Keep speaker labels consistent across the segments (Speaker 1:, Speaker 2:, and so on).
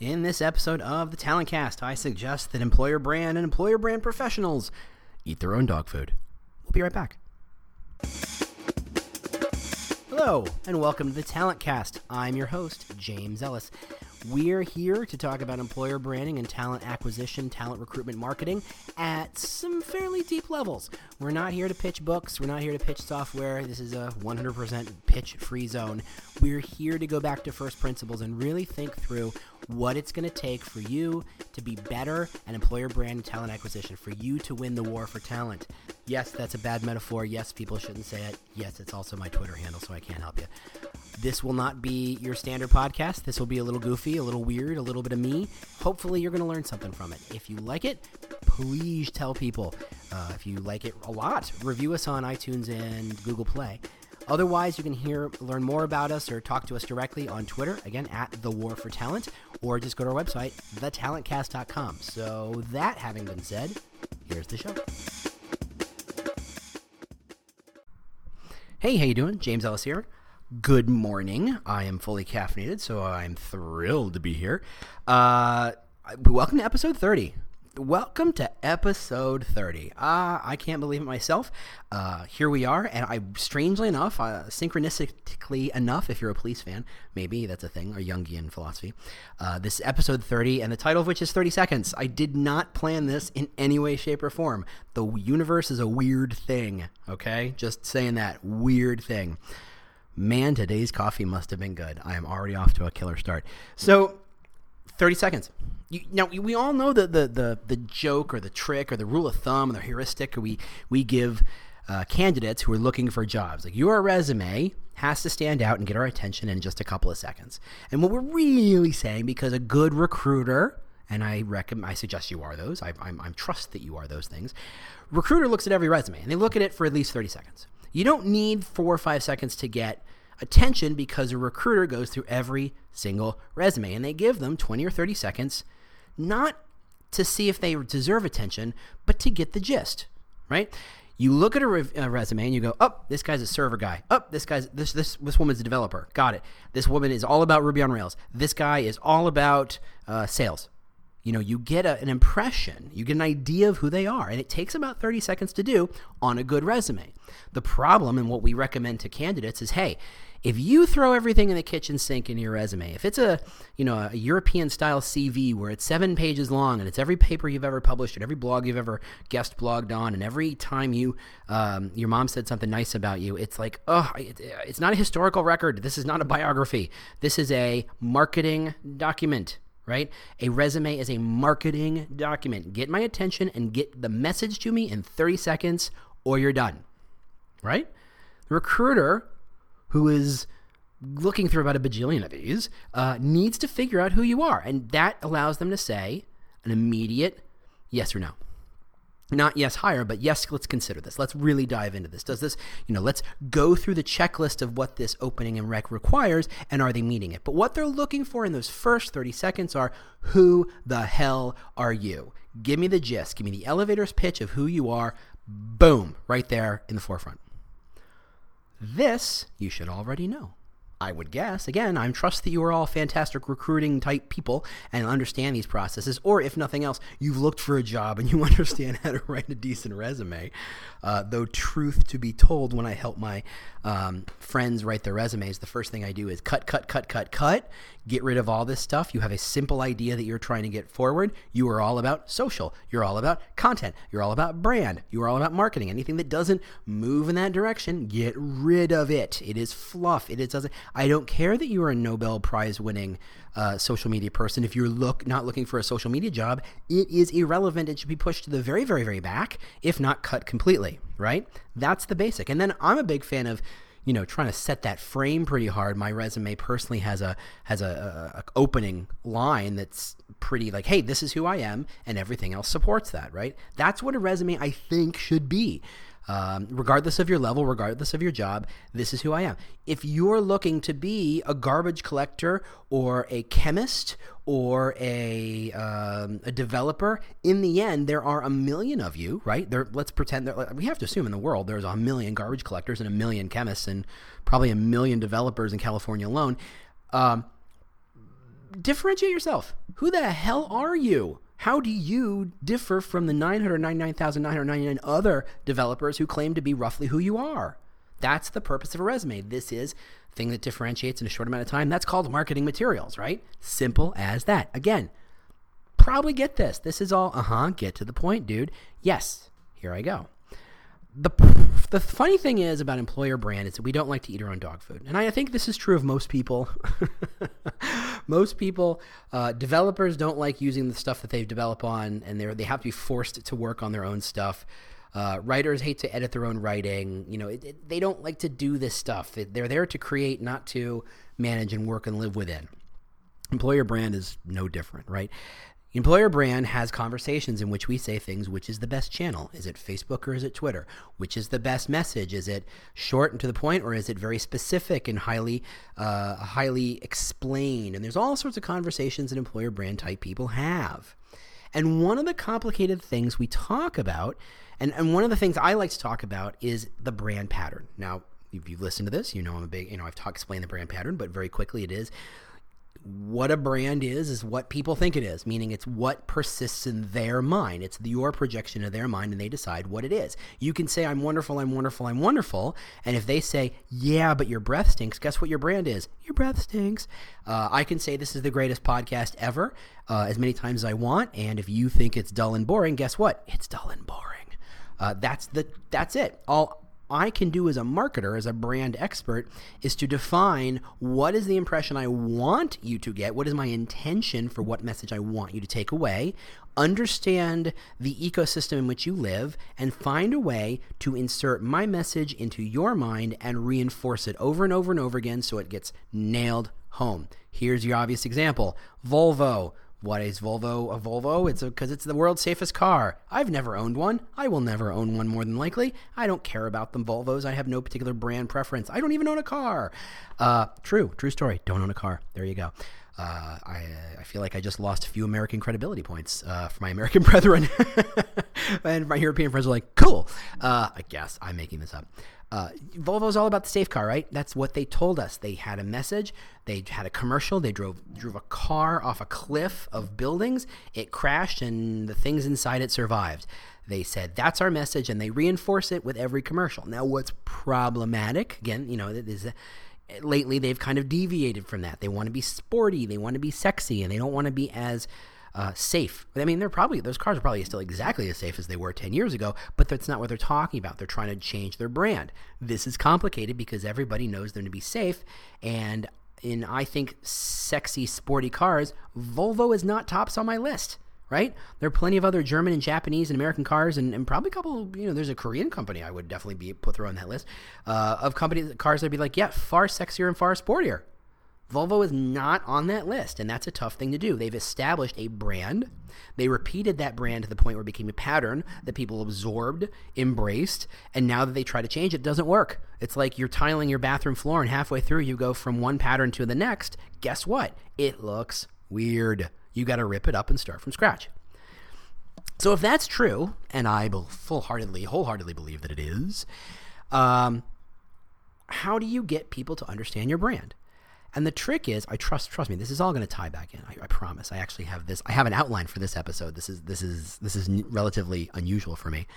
Speaker 1: In this episode of the Talent Cast, I suggest that employer brand and employer brand professionals eat their own dog food. We'll be right back. Hello, and welcome to the Talent Cast. I'm your host, James Ellis. We're here to talk about employer branding and talent acquisition, talent recruitment marketing at some fairly deep levels. We're not here to pitch books, we're not here to pitch software. This is a 100% pitch free zone. We're here to go back to first principles and really think through what it's going to take for you to be better at employer brand and talent acquisition, for you to win the war for talent. Yes, that's a bad metaphor. Yes, people shouldn't say it. Yes, it's also my Twitter handle, so I can't help you. This will not be your standard podcast. This will be a little goofy, a little weird, a little bit of me. Hopefully, you're going to learn something from it. If you like it, please tell people. Uh, if you like it a lot, review us on iTunes and Google Play. Otherwise, you can hear, learn more about us or talk to us directly on Twitter, again, at The War for Talent, or just go to our website, thetalentcast.com. So, that having been said, here's the show. Hey, how you doing? James Ellis here. Good morning. I am fully caffeinated, so I'm thrilled to be here. Uh, welcome to episode 30. Welcome to episode 30. Uh, I can't believe it myself. Uh, here we are, and I, strangely enough, uh, synchronistically enough, if you're a police fan, maybe that's a thing, or Jungian philosophy, uh, this episode 30, and the title of which is 30 Seconds. I did not plan this in any way, shape, or form. The universe is a weird thing, okay? Just saying that. Weird thing. Man, today's coffee must have been good. I am already off to a killer start. So, 30 seconds. You, now we all know the, the the the joke or the trick or the rule of thumb or the heuristic we we give uh, candidates who are looking for jobs. Like your resume has to stand out and get our attention in just a couple of seconds. And what we're really saying, because a good recruiter, and I recommend, I suggest you are those. I, I'm, I'm trust that you are those things. Recruiter looks at every resume and they look at it for at least 30 seconds. You don't need four or five seconds to get attention because a recruiter goes through every single resume and they give them 20 or 30 seconds, not to see if they deserve attention, but to get the gist, right? You look at a, re- a resume and you go, "Oh, this guy's a server guy. Oh, this guy's this this this woman's a developer. Got it. This woman is all about Ruby on Rails. This guy is all about uh, sales you know, you get a, an impression, you get an idea of who they are, and it takes about 30 seconds to do on a good resume. The problem, and what we recommend to candidates, is hey, if you throw everything in the kitchen sink in your resume, if it's a you know a European style CV where it's seven pages long and it's every paper you've ever published and every blog you've ever guest blogged on, and every time you um, your mom said something nice about you, it's like oh, it, it's not a historical record. This is not a biography. This is a marketing document right? A resume is a marketing document. Get my attention and get the message to me in 30 seconds or you're done, right? The recruiter who is looking through about a bajillion of these uh, needs to figure out who you are. And that allows them to say an immediate yes or no. Not yes hire but yes let's consider this. Let's really dive into this. Does this you know let's go through the checklist of what this opening and rec requires and are they meeting it? But what they're looking for in those first 30 seconds are who the hell are you? Give me the gist. Give me the elevator's pitch of who you are. Boom right there in the forefront this you should already know I would guess. Again, I trust that you are all fantastic recruiting type people and understand these processes, or if nothing else, you've looked for a job and you understand how to write a decent resume. Uh, though, truth to be told, when I help my um, friends write their resumes, the first thing I do is cut, cut, cut, cut, cut, get rid of all this stuff. You have a simple idea that you're trying to get forward. You are all about social. You're all about content. You're all about brand. You are all about marketing. Anything that doesn't move in that direction, get rid of it. It is fluff. It is doesn't. I don't care that you are a Nobel Prize winning uh, social media person. If you're look not looking for a social media job, it is irrelevant. It should be pushed to the very, very, very back, if not cut completely. Right? That's the basic. And then I'm a big fan of you know trying to set that frame pretty hard my resume personally has a has a, a, a, opening line that's pretty like hey this is who i am and everything else supports that right that's what a resume i think should be um, regardless of your level, regardless of your job, this is who I am. If you're looking to be a garbage collector or a chemist or a, um, a developer, in the end, there are a million of you, right? There, let's pretend that we have to assume in the world there's a million garbage collectors and a million chemists and probably a million developers in California alone. Um, differentiate yourself. Who the hell are you? How do you differ from the 999,999 other developers who claim to be roughly who you are? That's the purpose of a resume. This is thing that differentiates in a short amount of time. That's called marketing materials, right? Simple as that. Again, probably get this. This is all, uh huh, get to the point, dude. Yes, here I go. The, the funny thing is about employer brand is that we don't like to eat our own dog food. And I think this is true of most people. most people, uh, developers don't like using the stuff that they've developed on, and they they have to be forced to work on their own stuff. Uh, writers hate to edit their own writing. You know, it, it, they don't like to do this stuff. They're there to create, not to manage and work and live within. Employer brand is no different, right? Employer brand has conversations in which we say things which is the best channel? Is it Facebook or is it Twitter? Which is the best message? Is it short and to the point or is it very specific and highly uh, highly explained? And there's all sorts of conversations that employer brand type people have. And one of the complicated things we talk about, and, and one of the things I like to talk about is the brand pattern. Now, if you've listened to this, you know I'm a big, you know, I've talked explained the brand pattern, but very quickly it is what a brand is is what people think it is meaning it's what persists in their mind. It's your projection of their mind and they decide what it is. You can say i'm wonderful i'm wonderful i'm wonderful and if they say yeah but your breath stinks guess what your brand is? Your breath stinks. Uh, i can say this is the greatest podcast ever uh, as many times as i want and if you think it's dull and boring guess what? It's dull and boring. Uh, that's the that's it. All I can do as a marketer, as a brand expert, is to define what is the impression I want you to get, what is my intention for what message I want you to take away, understand the ecosystem in which you live, and find a way to insert my message into your mind and reinforce it over and over and over again so it gets nailed home. Here's your obvious example Volvo what is Volvo a Volvo? It's because it's the world's safest car. I've never owned one. I will never own one more than likely. I don't care about them Volvos. I have no particular brand preference. I don't even own a car. Uh, true, true story. Don't own a car. There you go. Uh, I, I feel like I just lost a few American credibility points uh, for my American brethren. and my European friends are like, cool. Uh, I guess I'm making this up. Uh, Volvo's all about the safe car, right? That's what they told us. They had a message. They had a commercial. They drove drove a car off a cliff of buildings. It crashed, and the things inside it survived. They said that's our message, and they reinforce it with every commercial. Now, what's problematic? Again, you know, is lately they've kind of deviated from that. They want to be sporty. They want to be sexy, and they don't want to be as uh, safe. I mean, they're probably those cars are probably still exactly as safe as they were 10 years ago, but that's not what they're talking about. They're trying to change their brand. This is complicated because everybody knows them to be safe, and in I think sexy sporty cars, Volvo is not tops on my list. Right? There are plenty of other German and Japanese and American cars, and, and probably a couple. You know, there's a Korean company I would definitely be put through on that list uh, of companies cars that'd be like, yeah, far sexier and far sportier. Volvo is not on that list, and that's a tough thing to do. They've established a brand. They repeated that brand to the point where it became a pattern that people absorbed, embraced, and now that they try to change it, it doesn't work. It's like you're tiling your bathroom floor, and halfway through, you go from one pattern to the next. Guess what? It looks weird. You got to rip it up and start from scratch. So if that's true, and I full heartedly, wholeheartedly believe that it is, um, how do you get people to understand your brand? And the trick is, I trust trust me, this is all going to tie back in. I, I, promise. I actually have this. I have an outline for this episode. This is this is this is relatively unusual for me.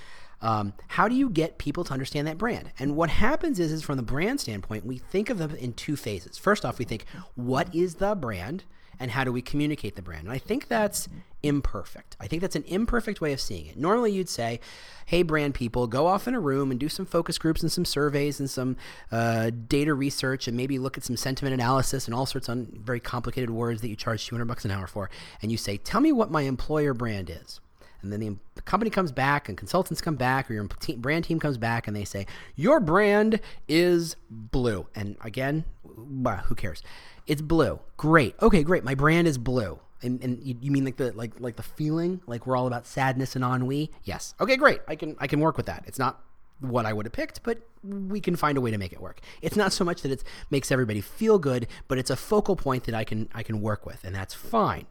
Speaker 1: Um, how do you get people to understand that brand? And what happens is, is from the brand standpoint, we think of them in two phases. First off, we think, what is the brand? and how do we communicate the brand? And I think that's imperfect. I think that's an imperfect way of seeing it. Normally, you'd say, hey, brand people, go off in a room and do some focus groups and some surveys and some uh, data research and maybe look at some sentiment analysis and all sorts of very complicated words that you charge 200 bucks an hour for. And you say, tell me what my employer brand is. And then the company comes back and consultants come back or your brand team comes back and they say, your brand is blue. And again, who cares? It's blue. Great. Okay, great. My brand is blue. And, and you, you, mean like the like like the feeling like we're all about sadness and ennui? Yes. Okay, great. I can I can work with that. It's not what I would have picked, but we can find a way to make it work. It's not so much that it makes everybody feel good, but it's a focal point that I can I can work with, and that's fine.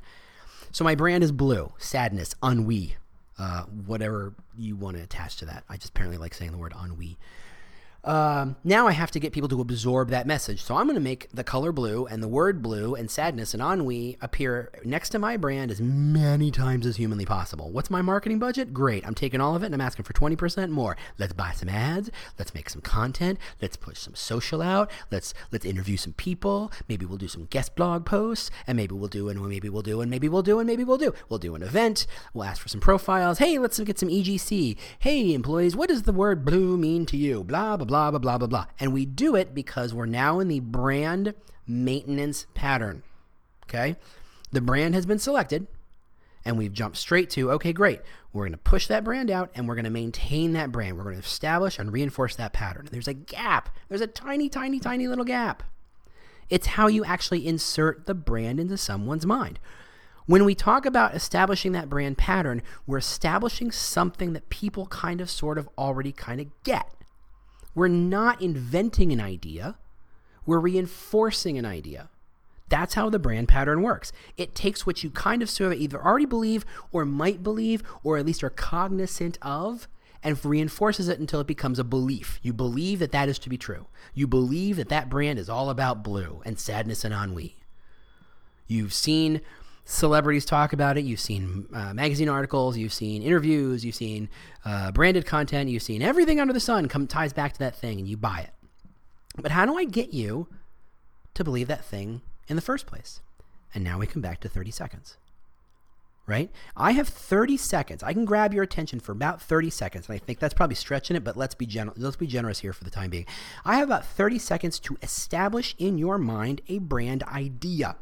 Speaker 1: So my brand is blue, sadness, ennui, uh, whatever you want to attach to that. I just apparently like saying the word ennui. Um, now I have to get people to absorb that message. So I'm going to make the color blue and the word blue and sadness and ennui appear next to my brand as many times as humanly possible. What's my marketing budget? Great. I'm taking all of it and I'm asking for 20% more. Let's buy some ads. Let's make some content. Let's push some social out. Let's let's interview some people. Maybe we'll do some guest blog posts and maybe we'll do and maybe we'll do and maybe we'll do and maybe we'll do. We'll do an event. We'll ask for some profiles. Hey, let's get some EGC. Hey, employees, what does the word blue mean to you? Blah blah blah, blah, blah, blah, blah. And we do it because we're now in the brand maintenance pattern. Okay? The brand has been selected, and we've jumped straight to, okay, great. We're going to push that brand out and we're going to maintain that brand. We're going to establish and reinforce that pattern. There's a gap. There's a tiny, tiny, tiny little gap. It's how you actually insert the brand into someone's mind. When we talk about establishing that brand pattern, we're establishing something that people kind of sort of already kind of get. We're not inventing an idea, we're reinforcing an idea. That's how the brand pattern works. It takes what you kind of sort of either already believe or might believe or at least are cognizant of and reinforces it until it becomes a belief. You believe that that is to be true. You believe that that brand is all about blue and sadness and ennui. You've seen celebrities talk about it. You've seen uh, magazine articles, you've seen interviews, you've seen uh, branded content, you've seen everything under the sun come ties back to that thing, and you buy it. But how do I get you to believe that thing in the first place? And now we come back to 30 seconds. Right? I have 30 seconds. I can grab your attention for about 30 seconds. And I think that's probably stretching it, but let's be gen- let's be generous here for the time being. I have about 30 seconds to establish in your mind a brand idea.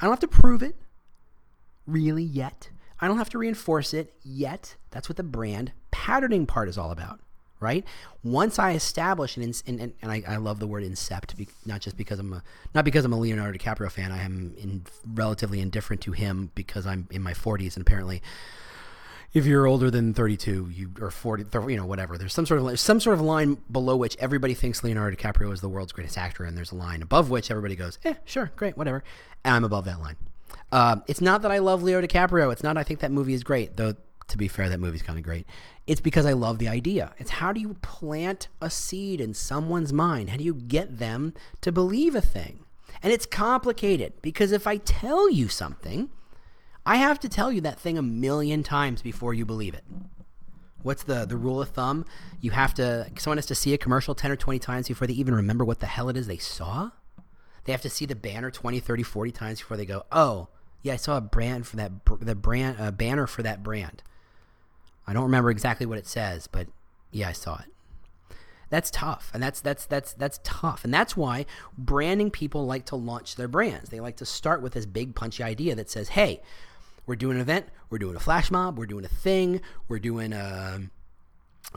Speaker 1: I don't have to prove it really yet. I don't have to reinforce it yet. That's what the brand patterning part is all about, right? Once I establish and and, and, and I, I, love the word incept, not just because I'm a not because I'm a Leonardo DiCaprio fan. I am in, relatively indifferent to him because I'm in my 40s and apparently. If you're older than 32, you or 40, you know, whatever. There's some sort of some sort of line below which everybody thinks Leonardo DiCaprio is the world's greatest actor, and there's a line above which everybody goes, "Eh, sure, great, whatever." And I'm above that line. Uh, it's not that I love Leo DiCaprio. It's not I think that movie is great, though. To be fair, that movie's kind of great. It's because I love the idea. It's how do you plant a seed in someone's mind? How do you get them to believe a thing? And it's complicated because if I tell you something, I have to tell you that thing a million times before you believe it. What's the, the rule of thumb? You have to, someone has to see a commercial 10 or 20 times before they even remember what the hell it is they saw. They have to see the banner 20, 30, 40 times before they go, oh, yeah, I saw a brand for that the brand a banner for that brand. I don't remember exactly what it says, but yeah, I saw it. That's tough, and that's that's that's that's tough, and that's why branding people like to launch their brands. They like to start with this big punchy idea that says, "Hey, we're doing an event, we're doing a flash mob, we're doing a thing, we're doing um,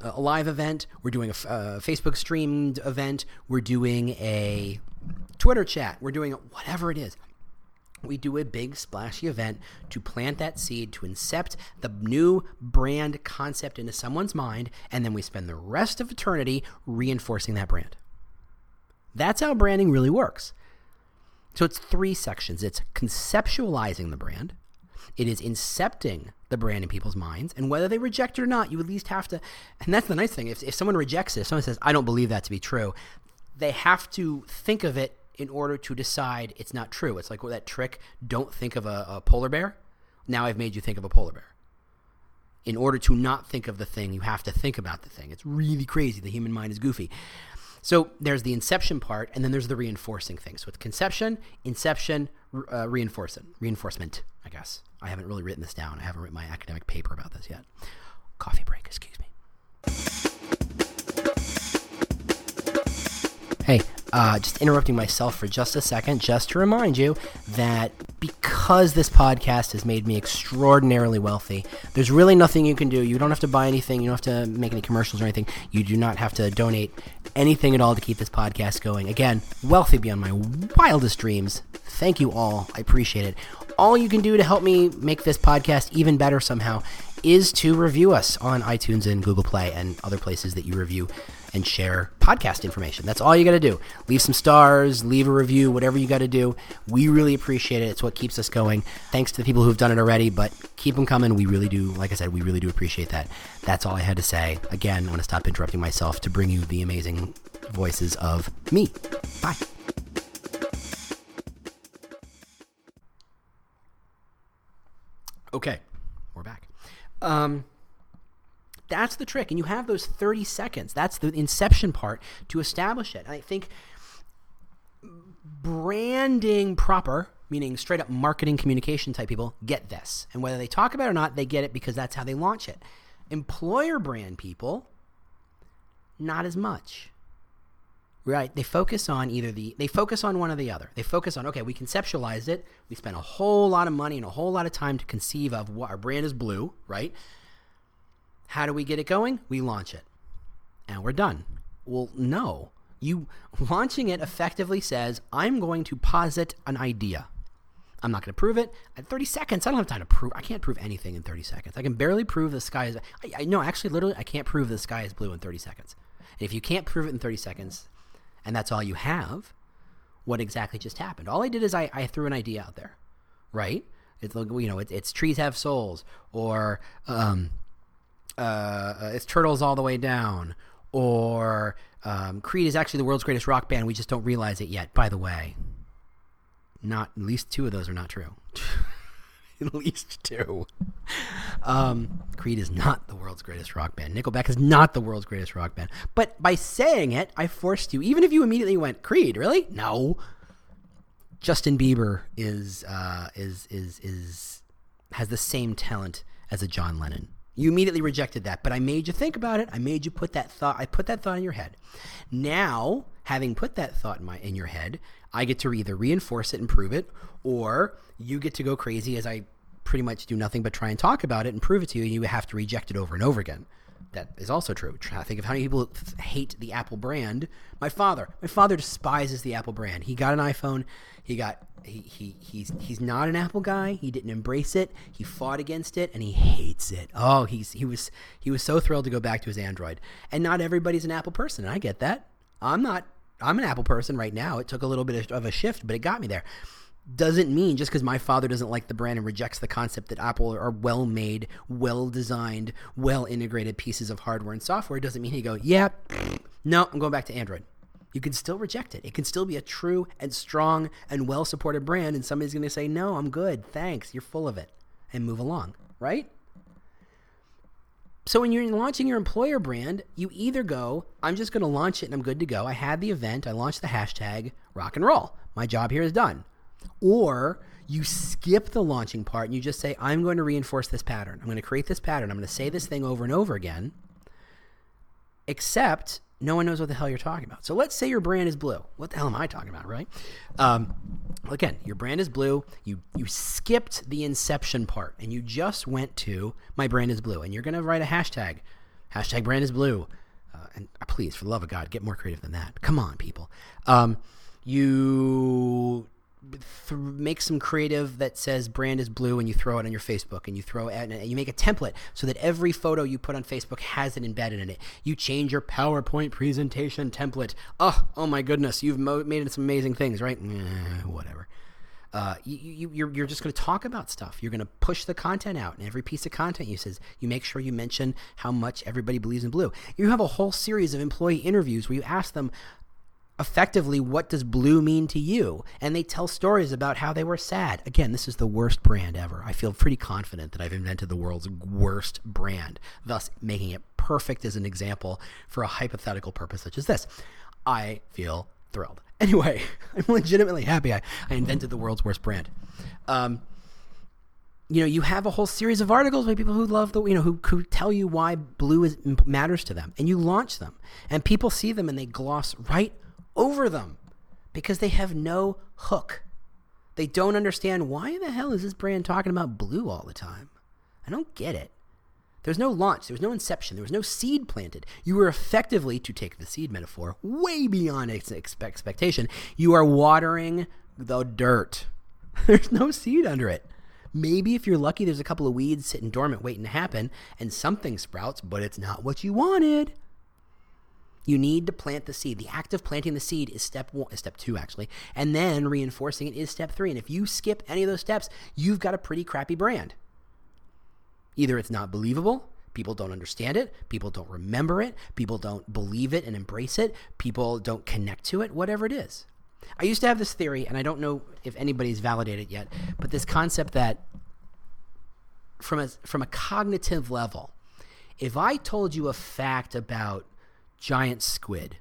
Speaker 1: a." a live event. We're doing a, a uh, Facebook streamed event. We're doing a Twitter chat. We're doing whatever it is we do a big splashy event to plant that seed to incept the new brand concept into someone's mind and then we spend the rest of eternity reinforcing that brand that's how branding really works so it's three sections it's conceptualizing the brand it is incepting the brand in people's minds and whether they reject it or not you at least have to and that's the nice thing if, if someone rejects it if someone says i don't believe that to be true they have to think of it in order to decide it's not true. It's like that trick don't think of a, a polar bear. Now I've made you think of a polar bear. In order to not think of the thing, you have to think about the thing. It's really crazy. The human mind is goofy. So there's the inception part, and then there's the reinforcing thing. So it's conception, inception, uh, reinforcement, reinforcement. I guess I haven't really written this down. I haven't written my academic paper about this yet. Coffee break, excuse me. Hey, uh, just interrupting myself for just a second, just to remind you that because this podcast has made me extraordinarily wealthy, there's really nothing you can do. You don't have to buy anything, you don't have to make any commercials or anything. You do not have to donate anything at all to keep this podcast going. Again, wealthy beyond my wildest dreams. Thank you all. I appreciate it. All you can do to help me make this podcast even better somehow is to review us on iTunes and Google Play and other places that you review and share podcast information. That's all you got to do. Leave some stars, leave a review, whatever you got to do. We really appreciate it. It's what keeps us going. Thanks to the people who've done it already, but keep them coming. We really do, like I said, we really do appreciate that. That's all I had to say. Again, I want to stop interrupting myself to bring you the amazing voices of me. Bye. Okay, we're back. Um, that's the trick. And you have those 30 seconds. That's the inception part to establish it. I think branding proper, meaning straight up marketing communication type people, get this. And whether they talk about it or not, they get it because that's how they launch it. Employer brand people, not as much. Right? They focus on either the they focus on one or the other. They focus on okay, we conceptualized it. We spent a whole lot of money and a whole lot of time to conceive of what our brand is blue, right? How do we get it going? We launch it. And we're done. Well, no. You launching it effectively says, I'm going to posit an idea. I'm not going to prove it. At 30 seconds, I don't have time to prove. I can't prove anything in 30 seconds. I can barely prove the sky is. I, no, actually, literally, I can't prove the sky is blue in 30 seconds. And if you can't prove it in 30 seconds, and that's all you have, what exactly just happened? All I did is I, I threw an idea out there, right? It's you know, it, it's trees have souls, or um, uh, it's turtles all the way down, or um, Creed is actually the world's greatest rock band. We just don't realize it yet. By the way, not at least two of those are not true. at least two. Um, Creed is not the world's greatest rock band. Nickelback is not the world's greatest rock band. But by saying it, I forced you. Even if you immediately went Creed, really? No. Justin Bieber is uh, is is is has the same talent as a John Lennon. You immediately rejected that, but I made you think about it. I made you put that thought. I put that thought in your head. Now, having put that thought in my in your head, I get to either reinforce it and prove it, or you get to go crazy as I pretty much do nothing but try and talk about it and prove it to you, and you have to reject it over and over again. That is also true. I think of how many people hate the Apple brand. My father, my father despises the Apple brand. He got an iPhone. He got he, he he's he's not an Apple guy. He didn't embrace it. He fought against it, and he hates it. Oh, he's he was he was so thrilled to go back to his Android. And not everybody's an Apple person. I get that. I'm not. I'm an Apple person right now. It took a little bit of a shift, but it got me there. Doesn't mean just because my father doesn't like the brand and rejects the concept that Apple are well made, well designed, well integrated pieces of hardware and software, doesn't mean he go, yeah, no, I'm going back to Android you can still reject it. It can still be a true and strong and well supported brand, and somebody's going to say, No, I'm good. Thanks. You're full of it. And move along, right? So when you're launching your employer brand, you either go, I'm just going to launch it and I'm good to go. I had the event, I launched the hashtag rock and roll. My job here is done. Or you skip the launching part and you just say, I'm going to reinforce this pattern. I'm going to create this pattern. I'm going to say this thing over and over again. Except no one knows what the hell you're talking about. So let's say your brand is blue. What the hell am I talking about, right? Um, again, your brand is blue. You you skipped the inception part and you just went to my brand is blue, and you're gonna write a hashtag, hashtag brand is blue. Uh, and uh, please, for the love of God, get more creative than that. Come on, people. Um, you th- make some creative that says brand is blue and you throw it on your Facebook and you throw it and you make a template so that every photo you put on Facebook has it embedded in it. You change your PowerPoint presentation template. Oh, oh my goodness, you've mo- made some amazing things, right? Eh, whatever. Uh, you, you, you're, you're just going to talk about stuff. You're going to push the content out, and every piece of content you says, you make sure you mention how much everybody believes in blue. You have a whole series of employee interviews where you ask them, effectively what does blue mean to you? And they tell stories about how they were sad. Again this is the worst brand ever. I feel pretty confident that i've invented the world's worst brand thus making it perfect as an example for a hypothetical purpose such as this. I feel thrilled. Anyway i'm legitimately happy i, I invented the world's worst brand. Um, you know, you have a whole series of articles by people who love the, you know, who, who tell you why blue is, matters to them, and you launch them, and people see them and they gloss right over them because they have no hook. They don't understand why the hell is this brand talking about blue all the time? I don't get it. There's no launch, there was no inception, there was no seed planted. You were effectively, to take the seed metaphor, way beyond expectation. You are watering the dirt. There's no seed under it. Maybe if you're lucky, there's a couple of weeds sitting dormant waiting to happen and something sprouts, but it's not what you wanted. You need to plant the seed. The act of planting the seed is step one, is step two actually, and then reinforcing it is step three. And if you skip any of those steps, you've got a pretty crappy brand. Either it's not believable, people don't understand it, people don't remember it, people don't believe it and embrace it, people don't connect to it, whatever it is. I used to have this theory, and I don't know if anybody's validated it yet, but this concept that from a from a cognitive level, if I told you a fact about giant squid,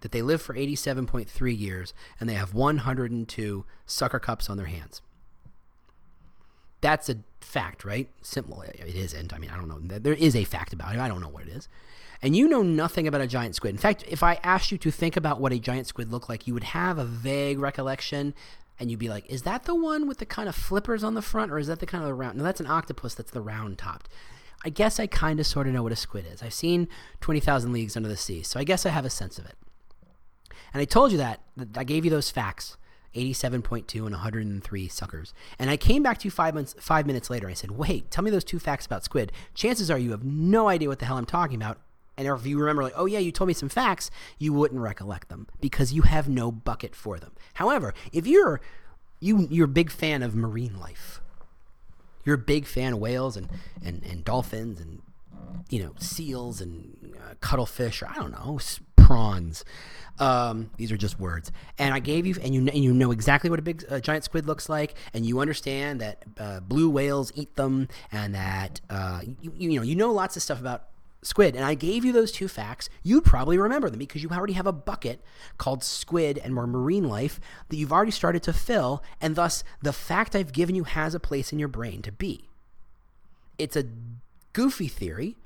Speaker 1: that they live for 87.3 years and they have 102 sucker cups on their hands. That's a fact, right? Simple. It isn't. I mean, I don't know. There is a fact about it. I don't know what it is. And you know nothing about a giant squid. In fact, if I asked you to think about what a giant squid looked like, you would have a vague recollection and you'd be like, is that the one with the kind of flippers on the front or is that the kind of the round? No, that's an octopus that's the round topped. I guess I kind of sort of know what a squid is. I've seen 20,000 Leagues Under the Sea, so I guess I have a sense of it. And I told you that, I gave you those facts 87.2 and 103 suckers. And I came back to you five, months, five minutes later. I said, wait, tell me those two facts about squid. Chances are you have no idea what the hell I'm talking about. And if you remember, like, oh yeah, you told me some facts, you wouldn't recollect them because you have no bucket for them. However, if you're you you're a big fan of marine life, you're a big fan of whales and and, and dolphins and you know seals and uh, cuttlefish or I don't know prawns. Um, these are just words. And I gave you, and you and you know exactly what a big uh, giant squid looks like, and you understand that uh, blue whales eat them, and that uh, you, you know you know lots of stuff about squid. And I gave you those two facts. You'd probably remember them because you already have a bucket called squid and more marine life that you've already started to fill. And thus, the fact I've given you has a place in your brain to be. It's a goofy theory,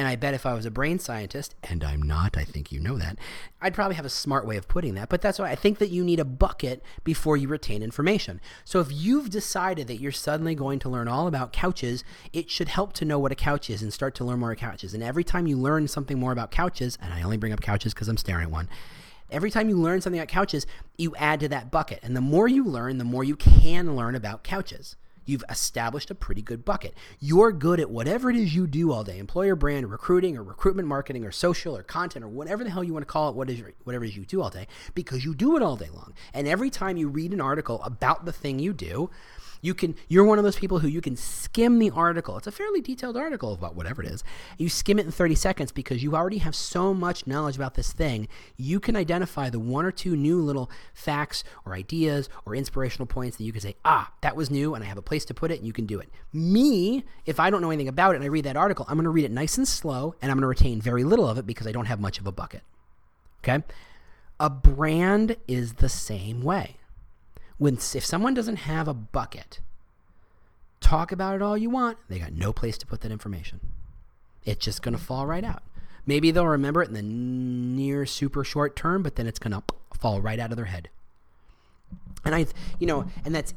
Speaker 1: and I bet if I was a brain scientist, and I'm not, I think you know that, I'd probably have a smart way of putting that. But that's why I think that you need a bucket before you retain information. So if you've decided that you're suddenly going to learn all about couches, it should help to know what a couch is and start to learn more about couches. And every time you learn something more about couches, and I only bring up couches because I'm staring at one. Every time you learn something about couches, you add to that bucket. And the more you learn, the more you can learn about couches you've established a pretty good bucket. You're good at whatever it is you do all day employer brand, recruiting, or recruitment marketing, or social, or content, or whatever the hell you want to call it, what is, whatever it is you do all day, because you do it all day long. And every time you read an article about the thing you do, you can you're one of those people who you can skim the article. It's a fairly detailed article about whatever it is. You skim it in 30 seconds because you already have so much knowledge about this thing. You can identify the one or two new little facts or ideas or inspirational points that you can say, "Ah, that was new and I have a place to put it and you can do it." Me, if I don't know anything about it and I read that article, I'm going to read it nice and slow and I'm going to retain very little of it because I don't have much of a bucket. Okay? A brand is the same way when if someone doesn't have a bucket, talk about it all you want, they got no place to put that information. It's just going to fall right out. Maybe they'll remember it in the near super short term, but then it's going to fall right out of their head. And I, you know, and that's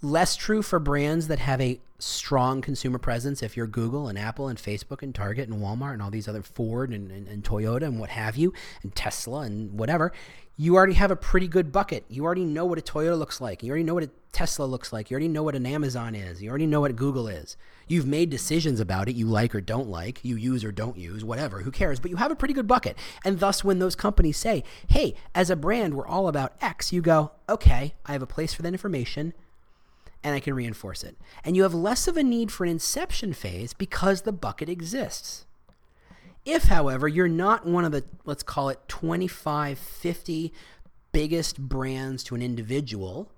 Speaker 1: less true for brands that have a strong consumer presence. If you're Google and Apple and Facebook and Target and Walmart and all these other Ford and, and, and Toyota and what have you, and Tesla and whatever, you already have a pretty good bucket. You already know what a Toyota looks like. You already know what a Tesla looks like. You already know what an Amazon is. You already know what Google is. You've made decisions about it you like or don't like, you use or don't use, whatever, who cares? But you have a pretty good bucket. And thus, when those companies say, hey, as a brand, we're all about X, you go, okay, I have a place for that information and I can reinforce it. And you have less of a need for an inception phase because the bucket exists. If, however, you're not one of the, let's call it 25, 50 biggest brands to an individual,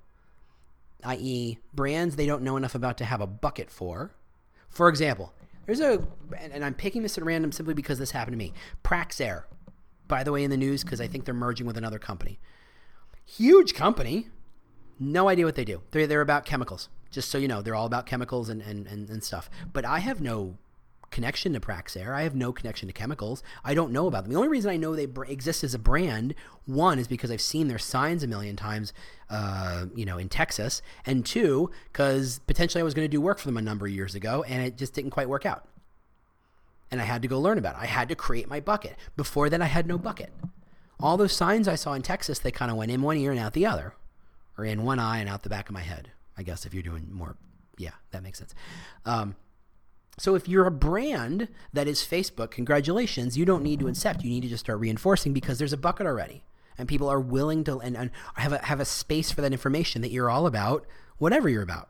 Speaker 1: i.e., brands they don't know enough about to have a bucket for. For example, there's a, and I'm picking this at random simply because this happened to me. Praxair, by the way, in the news because I think they're merging with another company. Huge company, no idea what they do. They're, they're about chemicals. Just so you know, they're all about chemicals and, and, and, and stuff. But I have no connection to Praxair. I have no connection to chemicals. I don't know about them. The only reason I know they exist as a brand, one, is because I've seen their signs a million times, uh, you know, in Texas, and two, because potentially I was going to do work for them a number of years ago, and it just didn't quite work out. And I had to go learn about it. I had to create my bucket. Before that, I had no bucket. All those signs I saw in Texas, they kind of went in one ear and out the other, or in one eye and out the back of my head. I guess if you're doing more, yeah, that makes sense. Um, So if you're a brand that is Facebook, congratulations, you don't need to incept. You need to just start reinforcing because there's a bucket already. And people are willing to and, and have a have a space for that information that you're all about, whatever you're about.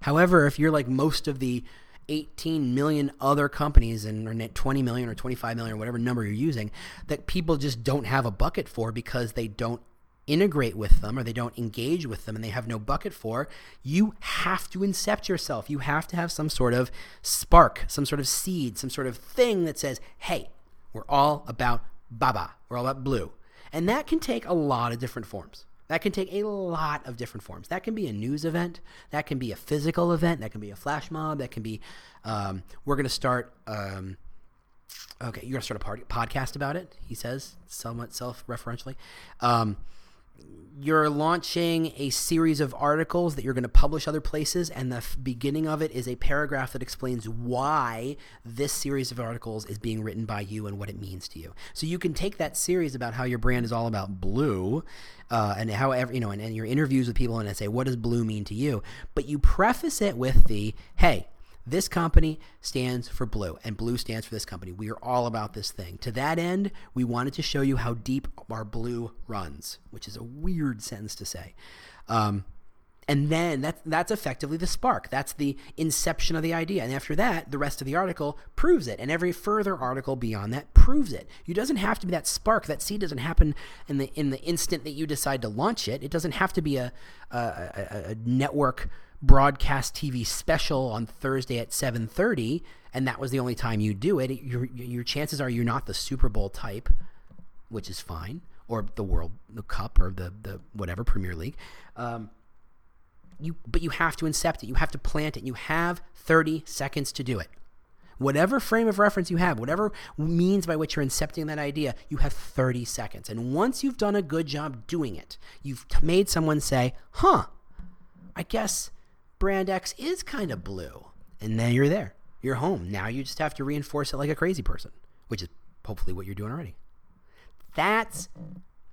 Speaker 1: However, if you're like most of the 18 million other companies and or 20 million or 25 million or whatever number you're using that people just don't have a bucket for because they don't integrate with them or they don't engage with them and they have no bucket for, you have to incept yourself. You have to have some sort of spark, some sort of seed, some sort of thing that says, hey, we're all about Baba, we're all about blue. And that can take a lot of different forms. That can take a lot of different forms. That can be a news event. That can be a physical event. That can be a flash mob. That can be, um, we're going to start, um, okay, you're going to start a party, podcast about it, he says, somewhat self referentially. Um, you're launching a series of articles that you're going to publish other places, and the f- beginning of it is a paragraph that explains why this series of articles is being written by you and what it means to you. So you can take that series about how your brand is all about blue, uh, and how you know, and, and your interviews with people, and say, what does blue mean to you? But you preface it with the, hey, this company stands for blue, and blue stands for this company. We are all about this thing. To that end, we wanted to show you how deep our blue runs, which is a weird sentence to say. Um, and then that's that's effectively the spark. That's the inception of the idea. And after that, the rest of the article proves it. And every further article beyond that proves it. You doesn't have to be that spark. That seed doesn't happen in the in the instant that you decide to launch it. It doesn't have to be a a, a, a network broadcast TV special on Thursday at 7:30 and that was the only time you do it, your your chances are you're not the Super Bowl type, which is fine, or the World the Cup or the the whatever Premier League. Um, you but you have to incept it. You have to plant it. You have 30 seconds to do it. Whatever frame of reference you have, whatever means by which you're incepting that idea, you have 30 seconds. And once you've done a good job doing it, you've made someone say, "Huh, I guess brand X is kind of blue. And then you're there. You're home. Now you just have to reinforce it like a crazy person, which is hopefully what you're doing already. That's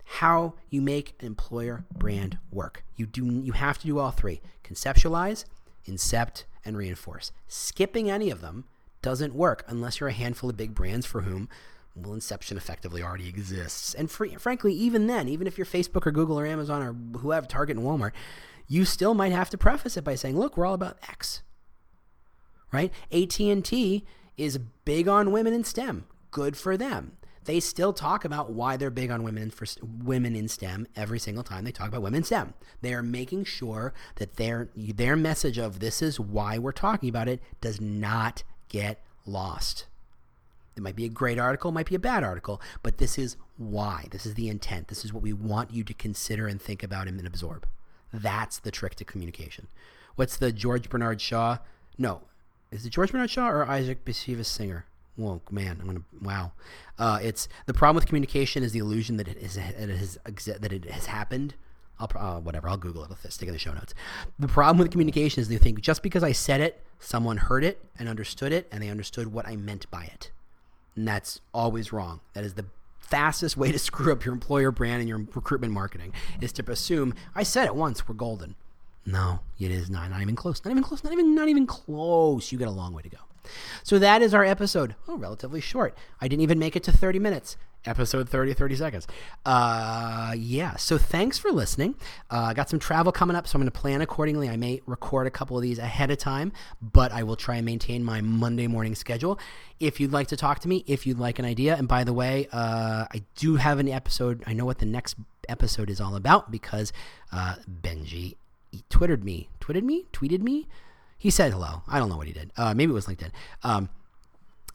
Speaker 1: how you make an employer brand work. You do you have to do all three. Conceptualize, incept, and reinforce. Skipping any of them doesn't work unless you're a handful of big brands for whom well, Inception effectively already exists. And free, frankly, even then, even if you're Facebook or Google or Amazon or whoever, Target and Walmart, you still might have to preface it by saying, "Look, we're all about X." Right? AT&T is big on women in STEM. Good for them. They still talk about why they're big on women for women in STEM every single time they talk about women in STEM. They are making sure that their their message of this is why we're talking about it does not get lost. It might be a great article, might be a bad article, but this is why. This is the intent. This is what we want you to consider and think about and absorb. That's the trick to communication. What's the George Bernard Shaw? No, is it George Bernard Shaw or Isaac Bashevis Singer? Whoa, man, I'm gonna wow. Uh, it's the problem with communication is the illusion that it is that it has that it has happened. I'll uh, whatever. I'll Google it. I'll stick in the show notes. The problem with communication is they think just because I said it, someone heard it and understood it, and they understood what I meant by it, and that's always wrong. That is the fastest way to screw up your employer brand and your recruitment marketing is to assume I said it once, we're golden. No, it is not. Not even close. Not even close. Not even not even close. You got a long way to go. So that is our episode. Oh, relatively short. I didn't even make it to 30 minutes. Episode 30, 30 seconds. Uh, yeah. So thanks for listening. Uh, I got some travel coming up, so I'm going to plan accordingly. I may record a couple of these ahead of time, but I will try and maintain my Monday morning schedule. If you'd like to talk to me, if you'd like an idea, and by the way, uh, I do have an episode. I know what the next episode is all about because uh, Benji twittered me, twittered me, tweeted me he said hello. I don't know what he did. Uh, maybe it was LinkedIn. Um,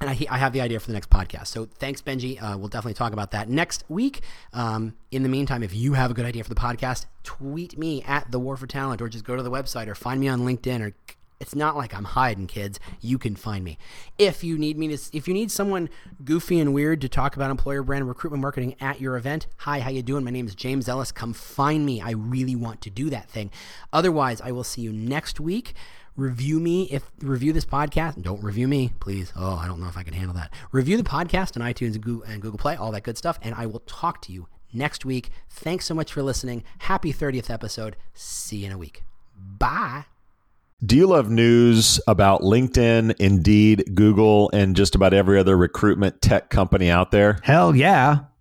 Speaker 1: and I, I, have the idea for the next podcast. So thanks, Benji. Uh, we'll definitely talk about that next week. Um, in the meantime, if you have a good idea for the podcast, tweet me at the War for Talent, or just go to the website, or find me on LinkedIn, or it's not like I'm hiding, kids. You can find me. If you need me to, if you need someone goofy and weird to talk about employer brand recruitment marketing at your event, hi, how you doing? My name is James Ellis. Come find me. I really want to do that thing. Otherwise, I will see you next week review me. If review this podcast. Don't review me please. Oh i don't know if i can handle that. Review the podcast on itunes and google, and google play all that good stuff and i will talk to you next week. Thanks so much for listening. Happy 30th episode. See you in a week. Bye.
Speaker 2: Do you love news about LinkedIn, Indeed, Google, and just about every other recruitment tech company out there?
Speaker 3: Hell yeah.